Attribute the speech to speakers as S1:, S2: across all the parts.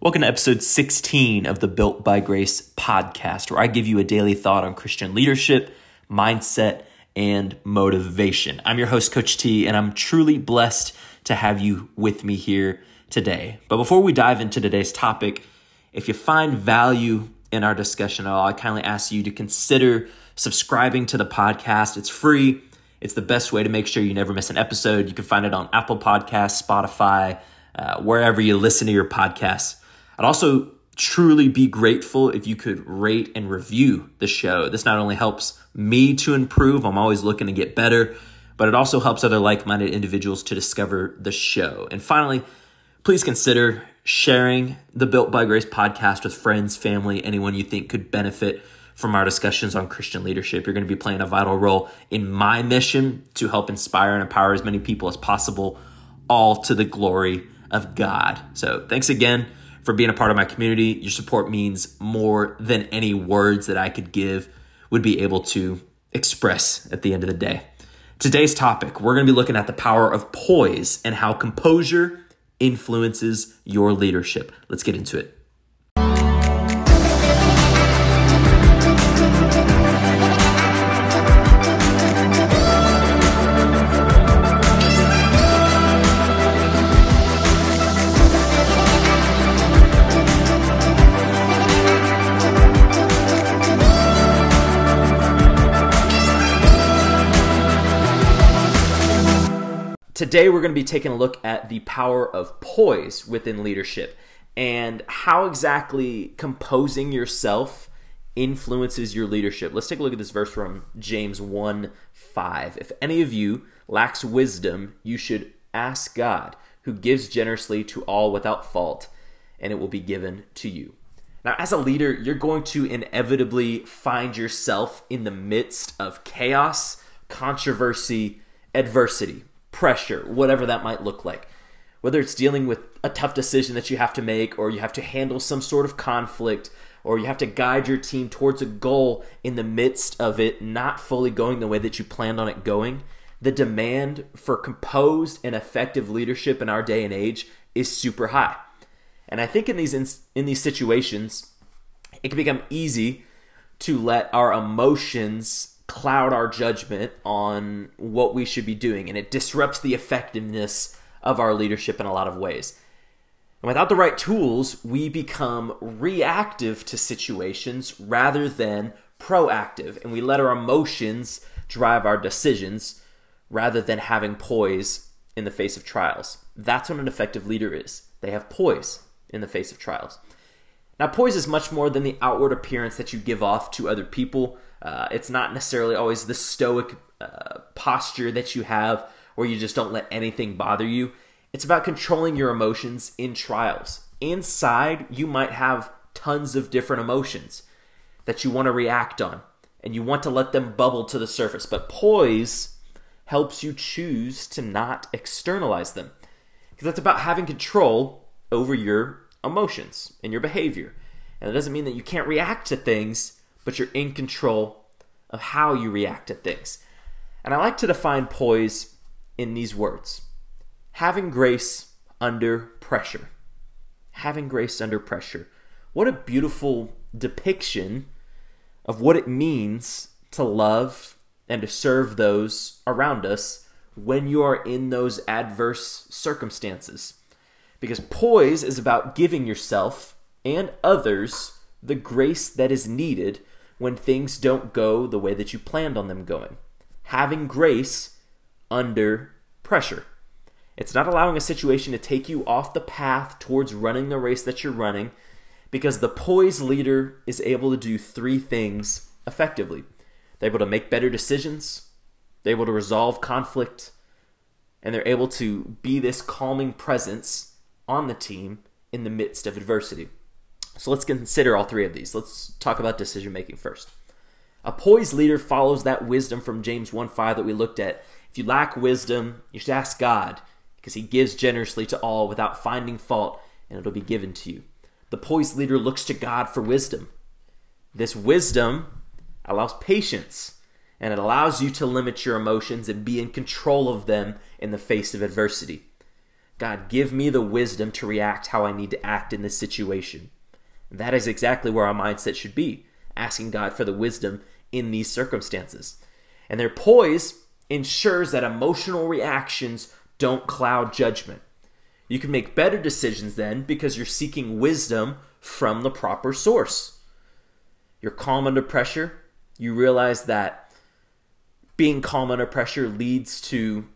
S1: Welcome to episode 16 of the Built by Grace podcast, where I give you a daily thought on Christian leadership, mindset, and motivation. I'm your host, Coach T, and I'm truly blessed to have you with me here today. But before we dive into today's topic, if you find value in our discussion at all, I kindly ask you to consider subscribing to the podcast. It's free. It's the best way to make sure you never miss an episode. You can find it on Apple Podcasts, Spotify, uh, wherever you listen to your podcasts. I'd also truly be grateful if you could rate and review the show. This not only helps me to improve, I'm always looking to get better, but it also helps other like minded individuals to discover the show. And finally, please consider sharing the Built by Grace podcast with friends, family, anyone you think could benefit from our discussions on Christian leadership. You're going to be playing a vital role in my mission to help inspire and empower as many people as possible, all to the glory of God. So, thanks again for being a part of my community. Your support means more than any words that I could give would be able to express at the end of the day. Today's topic, we're going to be looking at the power of poise and how composure influences your leadership. Let's get into it. Today, we're going to be taking a look at the power of poise within leadership and how exactly composing yourself influences your leadership. Let's take a look at this verse from James 1 5. If any of you lacks wisdom, you should ask God, who gives generously to all without fault, and it will be given to you. Now, as a leader, you're going to inevitably find yourself in the midst of chaos, controversy, adversity pressure, whatever that might look like. Whether it's dealing with a tough decision that you have to make, or you have to handle some sort of conflict, or you have to guide your team towards a goal in the midst of it not fully going the way that you planned on it going, the demand for composed and effective leadership in our day and age is super high. And I think in these in, in these situations, it can become easy to let our emotions cloud our judgment on what we should be doing, and it disrupts the effectiveness of our leadership in a lot of ways. And without the right tools, we become reactive to situations rather than proactive, and we let our emotions drive our decisions rather than having poise in the face of trials. That's what an effective leader is. They have poise in the face of trials. Now, poise is much more than the outward appearance that you give off to other people. Uh, it's not necessarily always the stoic uh, posture that you have where you just don't let anything bother you. It's about controlling your emotions in trials. Inside, you might have tons of different emotions that you want to react on and you want to let them bubble to the surface. But poise helps you choose to not externalize them because that's about having control over your emotions and your behavior. And it doesn't mean that you can't react to things but you're in control of how you react to things. And I like to define poise in these words having grace under pressure. Having grace under pressure. What a beautiful depiction of what it means to love and to serve those around us when you are in those adverse circumstances. Because poise is about giving yourself and others the grace that is needed when things don't go the way that you planned on them going. Having grace under pressure. It's not allowing a situation to take you off the path towards running the race that you're running because the poised leader is able to do three things effectively. They're able to make better decisions, they're able to resolve conflict, and they're able to be this calming presence on the team in the midst of adversity. So let's consider all three of these. Let's talk about decision making first. A poised leader follows that wisdom from James 1 5 that we looked at. If you lack wisdom, you should ask God because he gives generously to all without finding fault, and it'll be given to you. The poised leader looks to God for wisdom. This wisdom allows patience and it allows you to limit your emotions and be in control of them in the face of adversity. God, give me the wisdom to react how I need to act in this situation. That is exactly where our mindset should be, asking God for the wisdom in these circumstances. And their poise ensures that emotional reactions don't cloud judgment. You can make better decisions then because you're seeking wisdom from the proper source. You're calm under pressure. You realize that being calm under pressure leads to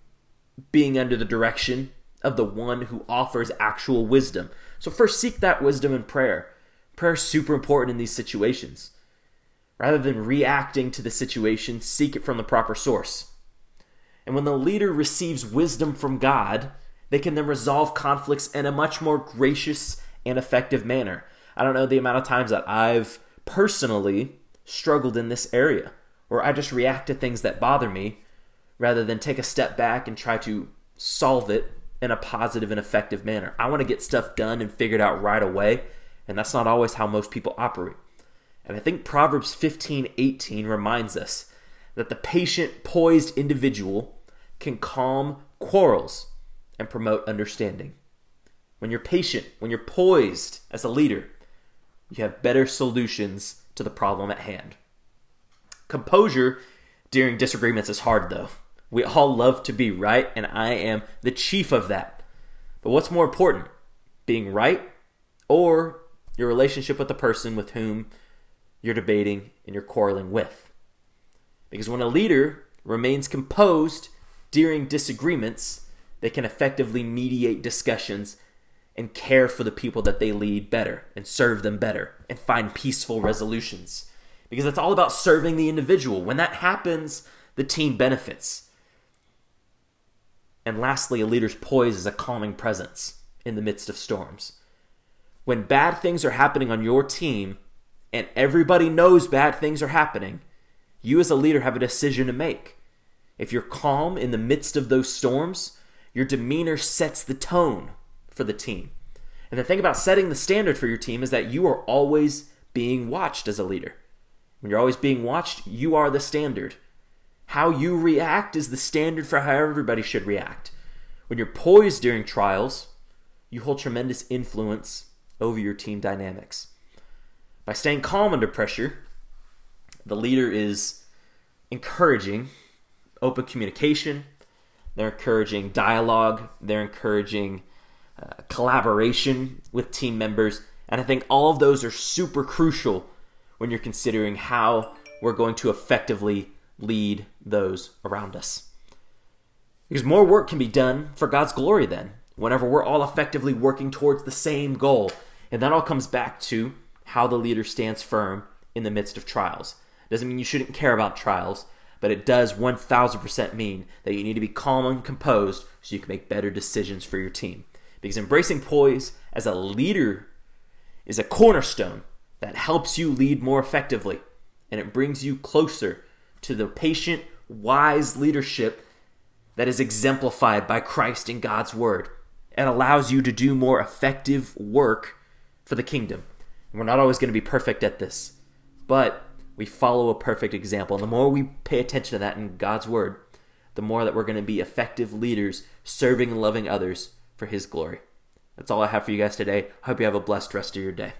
S1: being under the direction of the one who offers actual wisdom. So, first, seek that wisdom in prayer. Prayer is super important in these situations. Rather than reacting to the situation, seek it from the proper source. And when the leader receives wisdom from God, they can then resolve conflicts in a much more gracious and effective manner. I don't know the amount of times that I've personally struggled in this area where I just react to things that bother me rather than take a step back and try to solve it in a positive and effective manner. I want to get stuff done and figured out right away, and that's not always how most people operate. And I think Proverbs 15 18 reminds us that the patient, poised individual can calm quarrels and promote understanding. When you're patient, when you're poised as a leader, you have better solutions to the problem at hand. Composure during disagreements is hard, though. We all love to be right, and I am the chief of that. But what's more important, being right or your relationship with the person with whom you're debating and you're quarreling with? Because when a leader remains composed during disagreements, they can effectively mediate discussions and care for the people that they lead better and serve them better and find peaceful resolutions. Because it's all about serving the individual. When that happens, the team benefits. And lastly, a leader's poise is a calming presence in the midst of storms. When bad things are happening on your team and everybody knows bad things are happening, you as a leader have a decision to make. If you're calm in the midst of those storms, your demeanor sets the tone for the team. And the thing about setting the standard for your team is that you are always being watched as a leader. When you're always being watched, you are the standard. How you react is the standard for how everybody should react. When you're poised during trials, you hold tremendous influence over your team dynamics. By staying calm under pressure, the leader is encouraging open communication, they're encouraging dialogue, they're encouraging uh, collaboration with team members. And I think all of those are super crucial when you're considering how we're going to effectively lead those around us. Because more work can be done for God's glory then, whenever we're all effectively working towards the same goal. And that all comes back to how the leader stands firm in the midst of trials. Doesn't mean you shouldn't care about trials, but it does 1000% mean that you need to be calm and composed so you can make better decisions for your team. Because embracing poise as a leader is a cornerstone that helps you lead more effectively and it brings you closer to the patient, wise leadership that is exemplified by Christ in God's Word. and allows you to do more effective work for the kingdom. And we're not always going to be perfect at this, but we follow a perfect example. And the more we pay attention to that in God's Word, the more that we're going to be effective leaders serving and loving others for His glory. That's all I have for you guys today. I hope you have a blessed rest of your day.